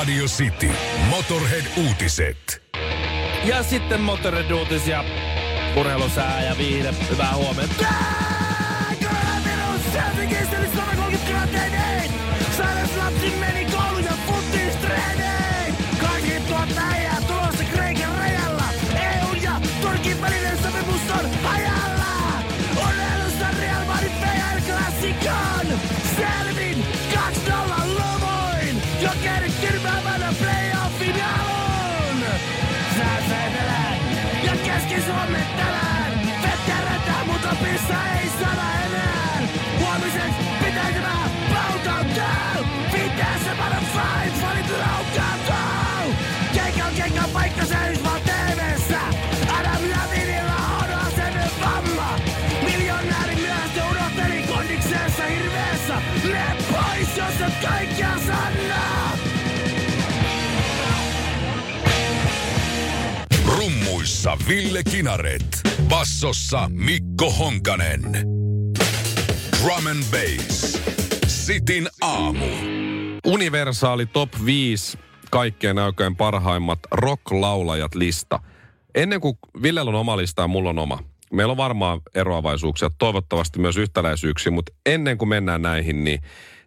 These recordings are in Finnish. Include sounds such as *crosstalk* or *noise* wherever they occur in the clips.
Radio City. Motorhead-uutiset. Ja sitten moottoriduutisia, urheilusää ja viihde. Hyvää huomenta. Sairaslapsi meni kouluun ja tänään. Vettä rätää, mutta pissa ei sana enää. Huomiseksi pitäisi pautautua. Pitää se panna fight, fanit laukkautuu. Keikka on keikka paikka, se vaan TV-ssä. Adam Lavinilla on asenne vamma. Miljonääri myöhästö unohteli kondikseensa hirveessä. Mene pois, jos et kaikkia sanoo. Rummuissa Ville Kinaret. Bassossa Mikko Honkanen. Drum and Bass. Sitin aamu. Universaali Top 5 kaikkien aikojen parhaimmat rock-laulajat lista. Ennen kuin Villellä on oma lista ja mulla on oma. Meillä on varmaan eroavaisuuksia, toivottavasti myös yhtäläisyyksiä, mutta ennen kuin mennään näihin, niin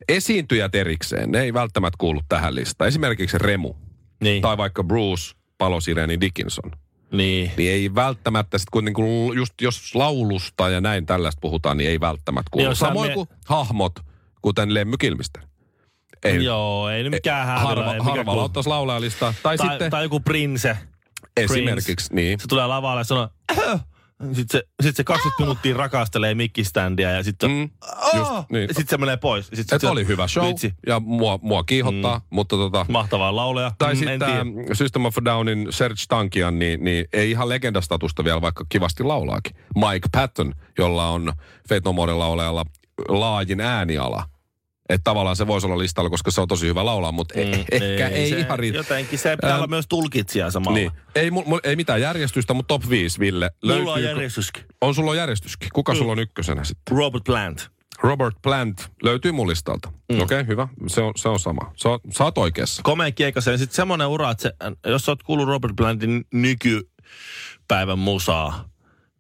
esiintyjät erikseen, ne ei välttämättä kuulu tähän listaan. Esimerkiksi Remu Niin, tai vaikka Bruce Palosireni Dickinson. Niin. Niin ei välttämättä sitten kuitenkin, just jos laulusta ja näin tällaista puhutaan, niin ei välttämättä kuulu. Niin, Samoin me- kuin hahmot, kuten Lemmy Kilmister. Ei, Joo, ei nyt mikään häälillä. harva, ei harvalla kuulu. ottaisi laulajalista. Tai, tai, sitten tai joku Prince. esimerkiksi, niin. Se tulee lavalle ja sanoo, sitten se, sit se 20 minuuttia rakastelee mikkiständiä ja sitten Mm, just, niin. sit se menee pois. Sit Et se, oli hyvä show Vitsi, ja mua, mua kiihottaa, mm. mutta tota... mahtavaa lauleja. Tai Mm, sitten tiedä. System of Downin Serge Tankian, niin, niin ei ihan legendastatusta vielä, vaikka kivasti laulaakin. Mike Patton, jolla on Fate No Moren laulajalla laajin ääniala. Että tavallaan se voisi olla listalla, koska se on tosi hyvä laulaa, mutta mm, ehkä ei, se, ihan riitä. Jotenkin se pitää Ähm, olla myös tulkitsija samalla. Niin. Ei, mul, mul, ei mitään järjestystä, mutta top 5, Ville. Mulla on Löytyykö- järjestyskin. On sulla on järjestyskin. Kuka sulla on ykkösenä sitten? Robert Plant. Robert Plant löytyy mun listalta. Mm. Okei, okay, hyvä. Se on, se on sama. On, sä oot oikeassa. Komea ja sitten semmoinen ura, että se, jos sä oot kuullut Robert Plantin nykypäivän musaa,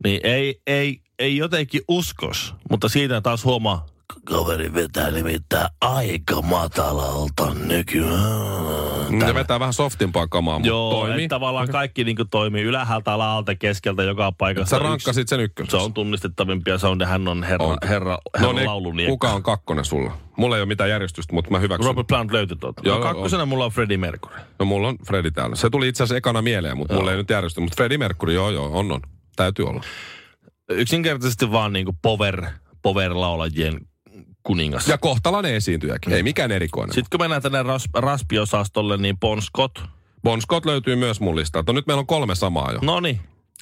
niin ei, ei, ei jotenkin uskos, mutta siitä taas huomaa, kaveri vetää nimittäin aika matalalta nykyään. Ne vetää vähän softimpaa kamaa, mutta Joo, toimii. tavallaan kaikki niin toimii ylhäältä, alhaalta, keskeltä, joka paikassa. Sä Yksi- rankkasit sen ykkösen. Se on tunnistettavimpia soundia, hän on herra, On. herra, herra no niin, lauluniekka. kuka on kakkonen sulla? Mulla ei ole mitään järjestystä, mutta mä hyväksyn. Robert Plant löytyi tuolta. Joo, No, kakkosena mulla on Freddie Mercury. No mulla on Freddy täällä. Se tuli itse asiassa ekana mieleen, mutta mulla ei nyt järjesty. Mutta Freddie Mercury, joo joo, on on. Täytyy olla. Yksinkertaisesti vaan niinku power, power-laulajien kuningas. Ja kohtalainen esiintyjäkin, ei mikään erikoinen. Sitten kun mennään tänne ras, raspiosastolle, niin Bon Scott. Bon Scott löytyy myös mun listalta. Nyt meillä on kolme samaa jo. No niin,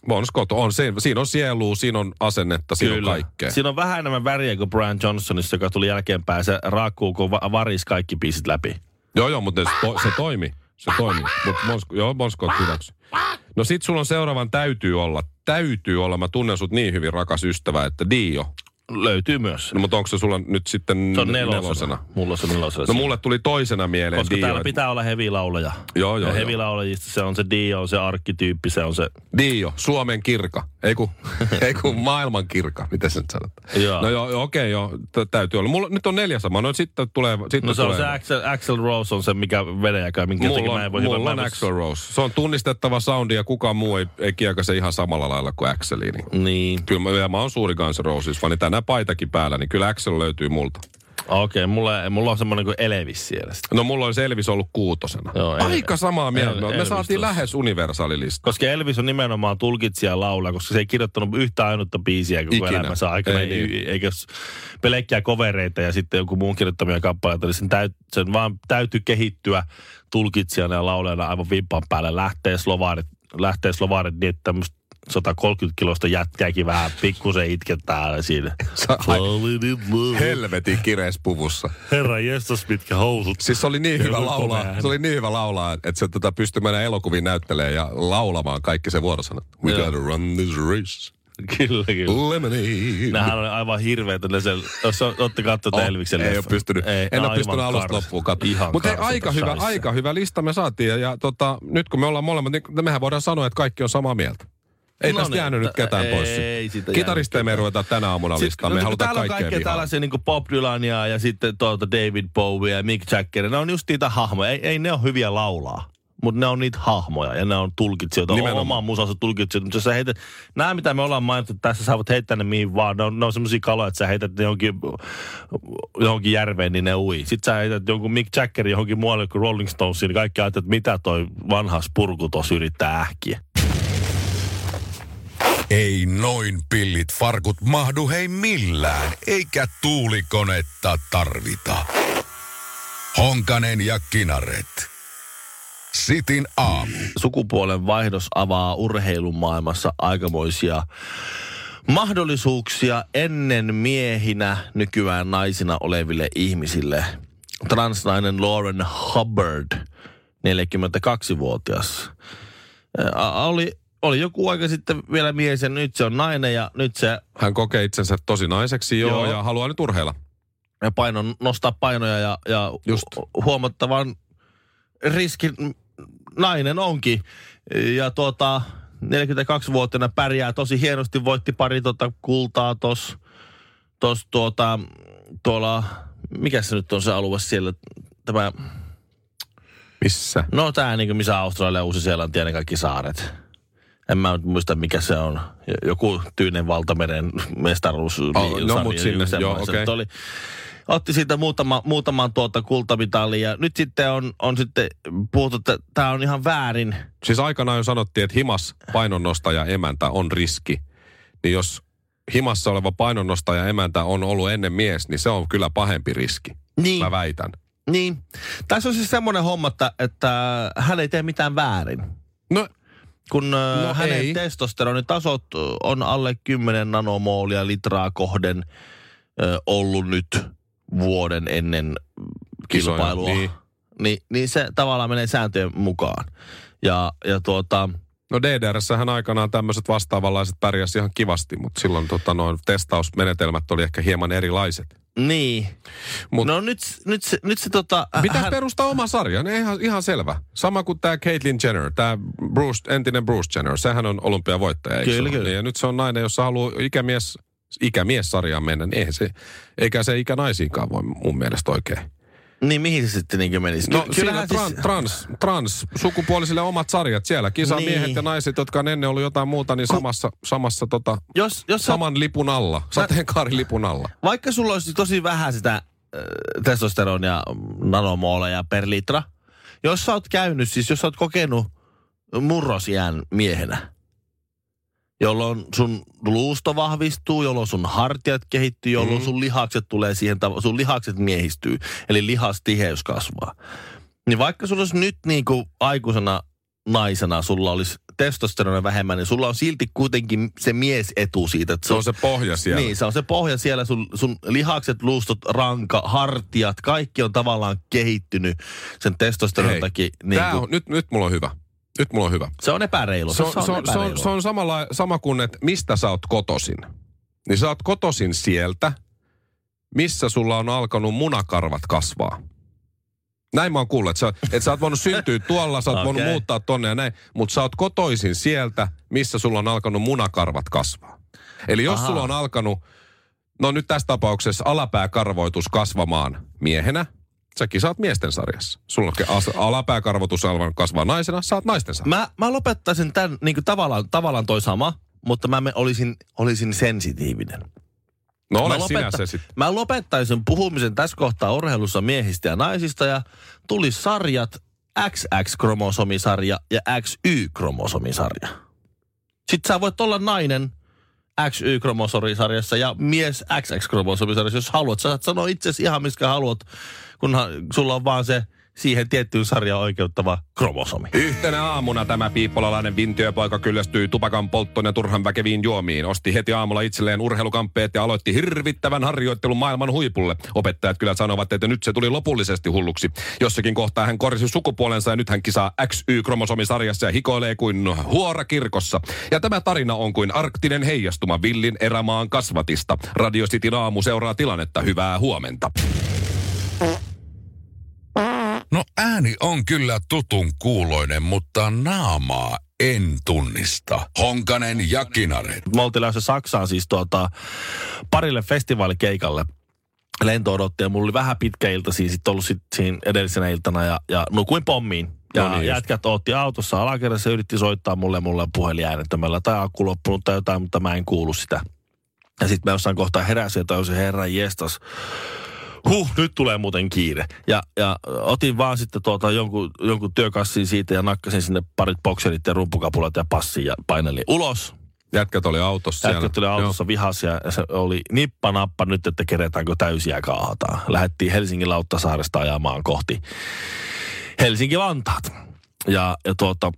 Bon Scott on, se, siinä on sielua, siinä on asennetta, siinä on kaikkea. Siinä on vähän enemmän väriä kuin Brian Johnsonissa, joka tuli jälkeenpäin. Se raakkuu, kun va- varis kaikki biisit läpi. Joo, joo, mutta se, to, se toimi. Se toimi. Mutta bon, joo, Bon Scott hyväksy. No sit sulla on seuraavan täytyy olla. Täytyy olla. Mä tunnen sut niin hyvin, rakas ystävä, että Dio. Löytyy myös. No, mutta onko se sulla nyt sitten Se on nelosena. Mulla on se nelosena. No mulle tuli toisena mieleen Koska Dio. täällä pitää olla heavy-laulaja. Joo, joo, ja joo. heavy-laulajista se on se Dio, on se arkkityyppi, se on se... Dio, Suomen kirka. Ei kun, *laughs* ei kun maailman kirka, miten sen sanotaan. Joo. No joo, joo, okei joo, T- täytyy olla. Mulla nyt on neljä samaa, no sitten tulee, sitten No se on tulee. se Axel, Axel Rose on se, mikä vedäjäkään, minkä Mulla mä en on, voi mulla on Axel Rose. Se on tunnistettava soundi ja kukaan muu ei, ei kiekase ihan samalla lailla kuin Axeli. Niin. Kyllä mä, mä oon suuri Guns Roses fani. Tänään paitakin päällä, niin kyllä Axel löytyy multa. okei. Okay, mulla, mulla on semmoinen kuin Elevis siellä. sitten. No mulla on Elvis ollut kuutosena. Joo, El- Aika samaa mieltä. El- me Elvis saatiin tossa. lähes universaalilista. Koska Elvis on nimenomaan tulkitsija laulaa, koska se ei kirjoittanut yhtä ainutta biisiä koko Ikinä. elämänsä aikana. Ei Ei, niin. Eikä s- pelkkiä kovereita ja sitten joku muun kirjoittamia kappaleita, niin sen, täyt, sen vaan täytyy kehittyä tulkitsijana ja laulajana aivan vimpan päälle. Lähtee slovaarit, lähtee slovaarit niin, että tämmöistä 130 kilosta jätkääkin vähän pikkusen itkettää siinä. Helvetin kireessä puvussa. Herra jestas, mitkä housut. Siis se oli niin hyvä laulaa, se oli niin hyvä laulaa, että se tota, pystyi mennä elokuviin näyttelemään ja laulamaan kaikki se vuorosanat. We gotta run this race. Kyllä, kyllä. Lemonade. Nämähän oli aivan hirveitä. Ne sen, jos olette katsoneet Oh, Elviksen ei ole pystynyt. Ei, en ole pystynyt alusta kars. loppuun katsomaan. Ihan Mutta aika hyvä, aika hyvä lista me saatiin. Ja, ja tota, nyt kun me ollaan molemmat, niin mehän voidaan sanoa, että kaikki on samaa mieltä. Ei No tästä jäänyt nyt ketään ei pois. siitä Kitaristeja me ei jäänyt ruveta tänä aamuna listaan. Me no, halutaan täällä on kaikkea kaikkea tällaisia niin kuin Bob Dylania ja sitten tuota David Bowie ja Mick Jagger. Ne on just niitä hahmoja. Ei, ei ne ole hyviä laulaa. Mutta ne on niitä hahmoja ja ne on tulkitsijoita. Nimenomaan. Oman musansa tulkitsijoita. Mutta jos sä heität, nämä mitä me ollaan mainittu tässä, sä voit heittää ne mihin vaan. Ne on, ne on semmoisia kaloja, että sä heität ne johonkin, johonkin järveen, niin ne ui. Sitten sä heität jonkun Mick Jaggerin johonkin muualle kuin Rolling Stonesiin, niin kaikki ajattelee, että mitä toi vanha spurku tuossa yrittää ähkiä. Ei noin pillit farkut mahdu hei millään, eikä tuulikonetta tarvita. Honkanen ja Kinaret. Sitin aamu. sukupuolen vaihdos avaa urheilumaailmassa aikamoisia mahdollisuuksia ennen miehinä, nykyään naisina oleville ihmisille. Transnainen Lauren Hubbard, 42-vuotias, ää, oli, oli joku aika sitten vielä mies ja nyt se on nainen ja nyt se Hän kokee itsensä tosi naiseksi joo, Joo. ja haluaa nyt urheilla. paino, nostaa painoja ja, ja Just. hu- huomattavan riskin nainen onkin. Ja tuota, 42-vuotiaana pärjää tosi hienosti, voitti pari tota kultaa tos, tos tuota, tuolla, mikä se nyt on se alue siellä, tämä, Missä? no tää niin missä Australia, Uusi-Seelanti ja ne kaikki saaret. En mä muista, mikä se on. Joku Tyynen valtameren mestaruus. Oh, no, mut sinne, joo, okei. oli, otti siitä muutama, muutaman tuota kultamitalin ja nyt sitten on, on sitten puhuttu, että tämä on ihan väärin. Siis aikanaan jo sanottiin, että himas painonnostaja emäntä on riski. Niin jos himassa oleva painonnostaja emäntä on ollut ennen mies, niin se on kyllä pahempi riski. Niin, Mä väitän. niin. Tässä on siis semmoinen homma, että, että hän ei tee mitään väärin. No, Kun no No hänen ei. testosteronitasot on alle 10 nanomoolia litraa kohden ö, ollut nyt vuoden ennen Kisoja, kilpailua. niin. Niin, niin se tavallaan menee sääntöjen mukaan. Ja, ja tuota, no DDRssähän aikanaan tämmöiset vastaavanlaiset pärjäsi ihan kivasti, mutta silloin tota, noin testausmenetelmät oli ehkä hieman erilaiset. Niin. Mut- no nyt, nyt, se, nyt se tota... Pitää hän- perustaa oma sarja, ne ihan, ihan selvä. Sama kuin tämä Caitlyn Jenner, tämä Bruce, entinen Bruce Jenner, sehän on olympiavoittaja, eikö Kyllä, kyllä. Ja nyt se on nainen, jossa haluaa ikämies, ikämies-sarjaan mennä, niin eihän se, eikä se ikänaisiinkaan voi mun mielestä oikein. Niin mihin se sitten niin menisi? No Ky- siinä trans, trans, trans, sukupuolisille omat sarjat siellä. Kisaa Niin. miehet ja naiset, jotka on ennen ollut jotain muuta, niin samassa, samassa tota, Jos, jos sä, saman lipun alla, sateenkaarilipun alla. vaikka sulla olisi tosi vähän sitä äh, testosteronia nanomooleja per litra, jos sä oot käynyt, siis jos sä oot kokenut murrosiän miehenä, jolloin sun luusto vahvistuu, jolloin sun hartiat kehittyy, jolloin Mm. sun lihakset tulee siihen, sun lihakset miehistyy, eli lihastiheys kasvaa. Niin vaikka sulla olisi nyt niin kuin aikuisena naisena, sulla olisi testosteronia vähemmän, niin sulla on silti kuitenkin se miesetu siitä. Että Se on se pohja siellä. Niin, se on se pohja siellä, sun, sun lihakset, luustot, ranka, hartiat, kaikki on tavallaan kehittynyt sen testosteronin takia. Niin kuin, on, nyt, nyt mulla on hyvä. Nyt mulla on hyvä. se on epäreilu. Se on, se on, se on, se on samalla, sama kuin, että mistä sä oot kotosin. Niin sä oot kotosin sieltä, missä sulla on alkanut munakarvat kasvaa. Näin mä oon kuullut, että sä, että sä oot voinut syntyä tuolla, sä oot *laughs* okay. voinut muuttaa tonne ja näin, mutta sä oot kotoisin sieltä, missä sulla on alkanut munakarvat kasvaa. Eli jos Aha. sulla on alkanut, no nyt tässä tapauksessa alapääkarvoitus kasvamaan miehenä, säkin saat miesten sarjassa. Sulla alkanut kasvaa naisena, saat naisten sarjassa. Mä, mä lopettaisin tämän niin kuin tavallaan, tavallaan toi sama, mutta mä olisin, olisin sensitiivinen. No Mä ole sinä lopetta- se sitten. Mä lopettaisin puhumisen tässä kohtaa urheilussa miehistä ja naisista ja tuli sarjat XX-kromosomisarja ja XY-kromosomisarja. Sitten sä voit olla nainen XY-kromosomisarjassa ja mies XX-kromosomisarjassa, jos haluat. Sä saat sanoa itsesi ihan miskä haluat, kunhan sulla on vaan se siihen tiettyyn sarjaan oikeuttava kromosomi. Yhtenä aamuna tämä piippolalainen vintiöpoika kyllästyi tupakan polttoon ja turhan väkeviin juomiin. Osti heti aamulla itselleen urheilukamppeet ja aloitti hirvittävän harjoittelun maailman huipulle. Opettajat kyllä sanovat, että nyt se tuli lopullisesti hulluksi. Jossakin kohtaa hän korisi sukupuolensa ja nyt hän kisaa XY-kromosomisarjassa ja hikoilee kuin huora kirkossa. Ja tämä tarina on kuin arktinen heijastuma villin erämaan kasvatista. Radio Cityn aamu seuraa tilannetta. Hyvää huomenta. Ääni on kyllä tutun kuuloinen, mutta naamaa en tunnista. Honkanen ja Kinaret. Me oltiin lähdössä Saksaan siis tuota, parille festivaalikeikalle. Lento odotti ja mulla oli vähän pitkä ilta siinä sitten ollut sit siinä edellisenä iltana ja, ja nukuin pommiin. Ja No niin just. jätkät otti autossa alakerrassa ja yritti soittaa mulle mulle puhelin äänettömällä tai akku loppunut tai jotain, mutta mä en kuulu sitä. Ja sitten mä jossain kohtaa heräsin ja tajusin, herran jestas, huh, nyt tulee muuten kiire. Ja, ja otin vaan sitten tuota jonkun, jonkun työkassin siitä ja nakkasin sinne parit bokserit ja rumpukapulat ja passin ja painelin ulos. Jätkät oli autossa siellä. Jätkät tuli autossa vihas ja se oli nippanappa nyt, että keretäänkö täysiä kaahataan. Lähdettiin Helsingin Lauttasaaresta ajamaan kohti Helsinki-Vantaat. Ja, ja tuota,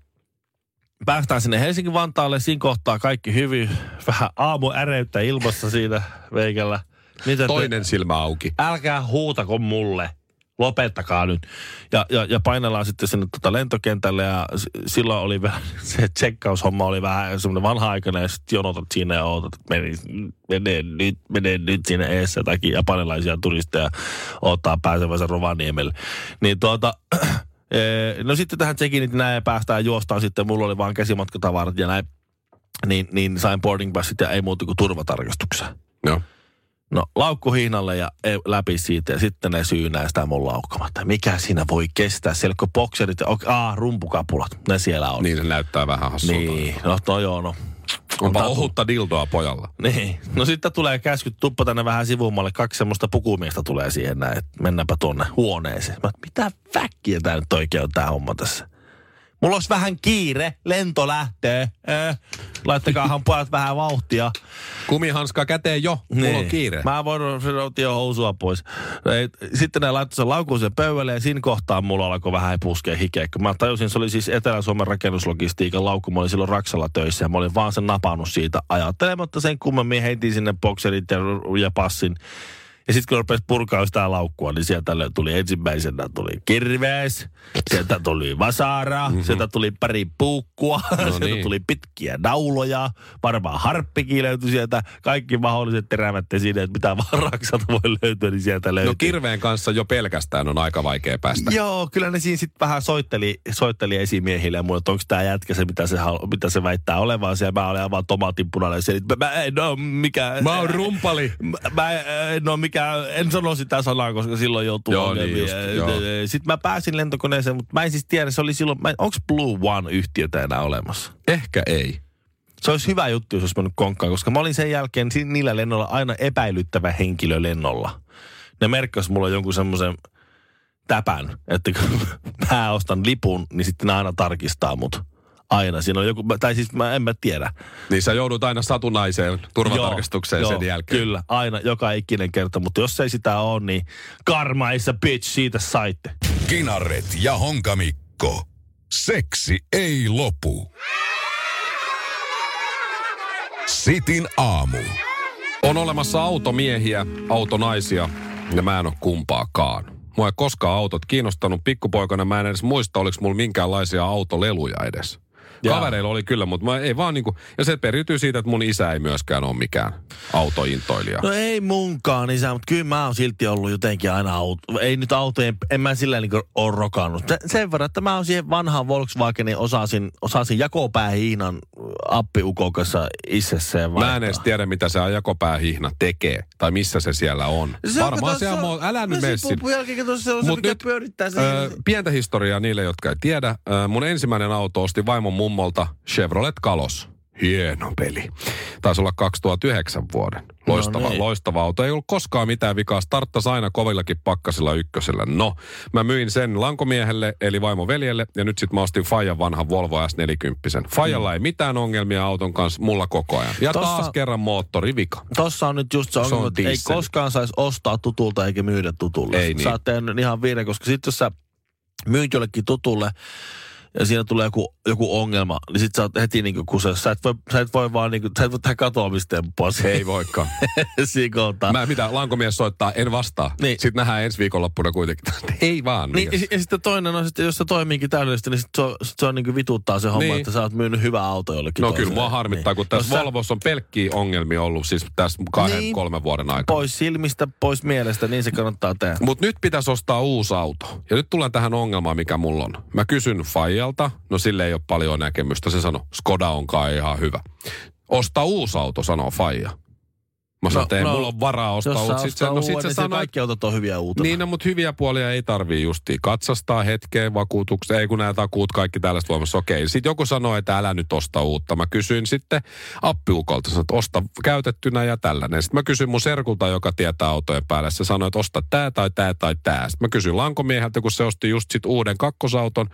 päästään sinne Helsinki-Vantaalle. Siinä kohtaa kaikki hyvin. Vähän aamu äreyttä ilmassa siinä veikällä. Mitä te- Toinen silmä auki. älkää huutako mulle. Lopettakaa nyt. Ja, ja, ja painellaan sitten sinne tota lentokentälle ja s- silloin oli vähän, *laughs* se tsekkaushomma oli vähän semmoinen vanha-aikainen ja sitten jonotat siinä ja ootat, että meni, menee nyt, menee nyt sinne eessä jotakin japanilaisia turisteja odottaa pääsevänsä Rovaniemelle. Niin tuota, *clears throat* eh, no sitten tähän check näin päästään juostaan sitten, mulla oli vaan käsimatkatavarat ja näin, niin, niin sain boarding passit ja ei muuta kuin turvatarkastukseen. Joo. No laukku hiinalle ja läpi siitä ja sitten ne syynää sitä mun laukkamatta. Mikä siinä voi kestää? Siellä kun bokserit ja aa, rumpukapulat, ne siellä on. Niin se näyttää vähän hassulta. niin. No, no joo, no. Onpa Tatu. ohutta dildoa pojalla. Niin. No sitten tulee käskyt tuppa tänne vähän sivummalle. Kaksi semmoista pukumiestä tulee siihen näin, että mennäänpä tuonne huoneeseen. Mä, mitä väkkiä tää nyt oikein on tää homma tässä? Mulla olisi vähän kiire, lento lähtee. Eh. Laittakaahan *laughs* pojat vähän vauhtia. Kumihanska käteen jo, mulla on kiire. Niin. Mä voin jo housua pois. Sitten ne laittoi sen laukun sen pöydälle ja siinä kohtaa mulla alkoi vähän puskea hikeä. Kun mä tajusin, se oli siis Etelä-Suomen rakennuslogistiikan laukku. Mä olin silloin Raksalla töissä ja mä olin vaan sen napannut siitä ajattelematta sen kummemmin. Heitin sinne bokserit ja, ja passin. Ja sitten kun rupesi purkaa sitä laukkua, niin sieltä tuli ensimmäisenä tuli kirves, sieltä tuli vasara, mm-hmm. sieltä tuli pari puukkua, no *laughs* sieltä niin. tuli pitkiä nauloja, varmaan harppikin löytyi sieltä, kaikki mahdolliset terävät esineet, mitä *laughs* vaan raksalta voi löytyä, niin sieltä löytyi. No kirveen kanssa jo pelkästään on aika vaikea päästä. Joo, kyllä ne siinä sitten vähän soitteli, soitteli esimiehille ja mulle, että onko tämä jätkä se, mitä se, hal- mitä se väittää olevansa. Ja mä olin aivan tomaatin punainen. Ja mä, mä en ole mikä... Mä oon rumpali. Mä, mä en ole mikä, en sano sitä sanaa, koska silloin joutuu Joo, niin just, joo. Sitten mä pääsin lentokoneeseen, mutta mä en siis tiedä, se oli silloin, onko Blue One-yhtiötä enää olemassa? Ehkä ei. Se olisi hyvä juttu, jos olisi mennyt konkkaan, koska mä olin sen jälkeen niillä lennoilla aina epäilyttävä henkilö lennolla. Ne merkkas mulla jonkun semmoisen täpän, että kun *laughs* mä ostan lipun, niin sitten ne aina tarkistaa mut. Aina. Siinä on joku, tai siis mä en mä tiedä. Niin sä joudut aina satunnaiseen turvatarkastukseen Joo, sen joo, jälkeen. Kyllä, aina, joka ikinen kerta. Mutta jos ei sitä ole, niin karma is a bitch, siitä saitte. Kinaret ja Honkamikko. Seksi ei lopu. Sitin aamu. On olemassa automiehiä, autonaisia ja mä en ole kumpaakaan. Mua ei koskaan autot kiinnostanut. Pikkupoikana mä en edes muista, oliko mulla minkäänlaisia autoleluja edes. Jaa. Kavereilla oli kyllä, mutta mä ei vaan niinku, ja se periytyy siitä, että mun isä ei myöskään ole mikään autointoilija. No ei munkaan isä, mutta kyllä mä oon silti ollut jotenkin aina auto. Ei nyt autojen, en mä sillä niin ole rokannut. Se- Sen verran, että mä oon siihen vanhaan Volkswagenin osasin, osasin jakopäähiinan appiukon kanssa itsessä ja Mä en edes tiedä, mitä se ajakopäähihna tekee, tai missä se siellä on. Varmaan se on, älä nyt mene sinne. se on se, Mut mikä nyt, pyörittää sen. Ö, pientä historiaa niille, jotka ei tiedä. Ö, mun ensimmäinen auto osti vaimon mummolta Chevrolet Kalos. Hieno peli. Taisi olla 2009 vuoden. Loistava, No niin. loistava auto. Ei ollut koskaan mitään vikaa. Starttasi aina kovillakin pakkasilla ykkösellä. No, mä myin sen lankomiehelle, eli vaimon veljelle, ja nyt sit mä ostin Fajan vanhan Volvo S40. Fajalla ei mitään ongelmia auton kanssa, mulla koko ajan. Ja Mm. Tossa- taas kerran moottorivika. Tossa on nyt just se on ongelma, että ei koskaan saisi ostaa tutulta eikä myydä tutulle. Ei niin. Sä oot tehnyt ihan virhe, koska sitten jos sä myyt jollekin tutulle ja siinä tulee joku, joku ongelma, niin sit sä oot heti niinku kusessa. Sä et voi, sä et voi vaan niinku, sä et voi tehdä katoamistempua. Ei voikaan. *laughs* siinä kohtaa. Mä mitä, lankomies soittaa, en vastaa. Niin. Sitten nähdään ensi viikonloppuna kuitenkin. *laughs* Ei vaan. Niin, mikäs? ja, ja, sitten toinen on, että jos se toimiikin täydellisesti, niin sit se on, sit se on niin vituttaa se homma, Niin. että sä oot myynyt hyvä auto jollekin No toiselle. kyllä mua harmittaa, kun tässä sä- Volvossa on pelkkiä ongelmia ollut siis tässä kahden, Niin. kolmen vuoden aikana. Pois silmistä, pois mielestä, niin se kannattaa tehdä. Mutta nyt pitäisi ostaa uusi auto. Ja nyt tullaan tähän ongelmaan, mikä mulla on. Mä kysyn Fajalta, no sille ei ole paljon näkemystä. Se sanoi, Skoda on kai ihan hyvä. Osta uusi auto, sanoo Faija. Mä sanoin, että ei mulla ole varaa ostaa No, uutta. Sit se, no sit se niin sanoi, kaikki autot on hyviä uutena. niin, no, mutta hyviä puolia ei tarvii justiin. Katsastaa hetkeen vakuutuksia, ei kun nämä takuut kaikki tällaista voimassa. Okei, sitten joku sanoi, että älä nyt osta uutta. Mä kysyin sitten appiukolta, sanoin, että osta käytettynä ja tällainen. Sitten mä kysyin mun serkulta, joka tietää autojen päälle. Se sanoi, että osta tää tai tää tai tää. Sitten mä kysyin lankomieheltä, kun se osti just sit uuden kakkosauton,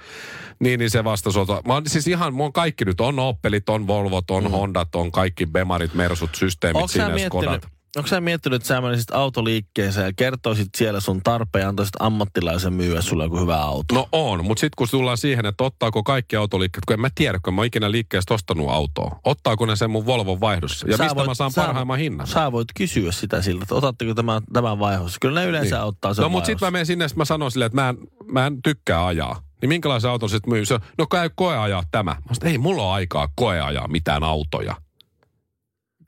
niin, niin se vastasi, että mä oon siis ihan, mun kaikki nyt on Oppelit, on Volvot, on mm. Hondat, on kaikki Bemarit, Mersut, systeemit Onko sä, siinä, Skodat. Onko sä miettinyt, että sä menisit autoliikkeeseen ja kertoisit siellä sun tarpeen ja antaisit ammattilaisen myyä sulle joku hyvä auto? No on, mutta sitten kun tullaan siihen, että ottaako kaikki autoliikkeet, kun en mä tiedä, kun mä oon ikinä liikkeestä ostanut autoa. Ottaako ne sen mun Volvon vaihdossa? Ja Sä mistä voit- mä saan sä- parhaimman hinnan? Sä voit kysyä sitä siltä, että otatteko tämän, tämän vaihossa. Kyllä ne yleensä Niin. ottaa sen No mutta sitten mä menen sinne, mä sanon silleen, että mä en, mä en tykkää ajaa. Niin minkälaisen auton sitten myy? Se, no käy koeajaa tämä. Mä sanoin, ei mulla ole aikaa koeajaa mitään autoja.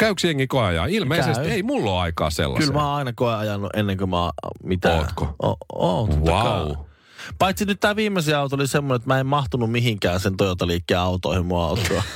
Käykö jengi koeajaa? Ilmeisesti Käy. ei mulla ole aikaa sellaiseen. Kyllä mä oon aina koe ajanut ennen kuin mä oon mitään. Ootko? O, oon, Wow. Paitsi nyt tämä viimeisin auto oli semmoinen, että mä en mahtunut mihinkään sen Toyota-liikkeen autoihin mun autoa. *laughs*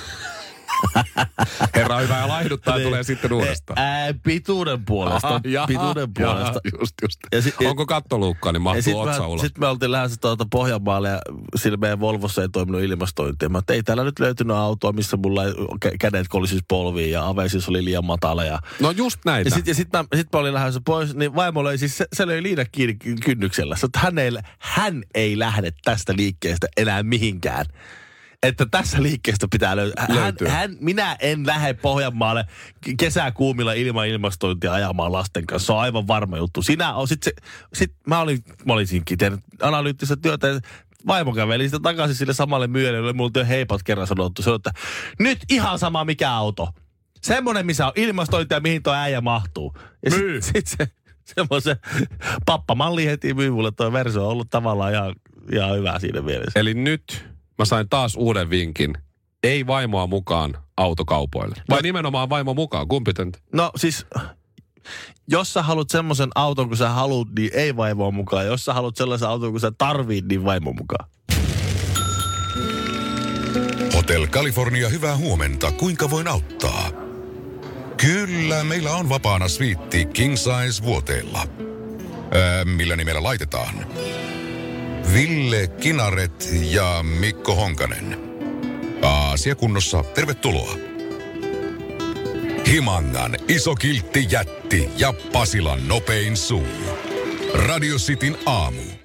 *laughs* Herra hyvä ja laihduttaa Niin. tulee sitten uudestaan. Ää, pituuden puolesta. Aha, jaha, pituuden jaha, puolesta. just, just. Ja sit- Onko kattoluukkaa, niin mahtuu sitten otsa me, ulos. sit me oltiin lähdössä tuolta Pohjanmaalle ja sillä meidän Volvossa ei toiminut ilmastointi. Mä, että ei täällä nyt löytynyt autoa, missä mulla ei kä- kädet kolisis polviin ja avesis oli liian matala. Ja, No just näitä. ja sitten ja sit mä, sit mä olin lähdössä pois, niin vaimo oli siis, se, se löi liina kiinni ky- kynnyksellä. Sä, hän, ei, hän ei lähde tästä liikkeestä enää mihinkään. Että tässä liikkeestä pitää löytää. Hän, Löytyy. hän, minä en lähde Pohjanmaalle kesäkuumilla ilman ilmastointia ajamaan lasten kanssa. Se on aivan varma juttu. Sinä on sit se, sit mä olin, mä olin siinkin tehnyt analyyttistä työtä. Vaimo käveli sitten takaisin sille samalle myyjälle, jolle mulla jo heipat kerran sanottu. Se on, että nyt ihan sama mikä auto. Semmoinen, missä on ilmastointia, mihin tuo äijä mahtuu. Ja Myy. sit, sit se, semmoisen pappamalli heti myy mulle. Tuo versio on ollut tavallaan ihan, ihan hyvä siinä mielessä. Eli nyt mä sain taas uuden vinkin. Ei vaimoa mukaan autokaupoille. Vai No- nimenomaan vaimo mukaan, kumpi tän? No siis, jos sä haluat semmoisen auton, kun sä haluat, niin ei vaimoa mukaan. Jos sä haluat sellaisen auton, kun sä tarvit, niin vaimo mukaan. Hotel California, hyvää huomenta. Kuinka voin auttaa? Kyllä, meillä on vapaana sviitti King Size vuoteella. Öö, millä nimellä laitetaan? Ville Kinaret ja Mikko Honkanen. Asia kunnossa, tervetuloa. Himangan iso kiltti jätti ja Pasilan nopein suu. Radio Cityn aamu.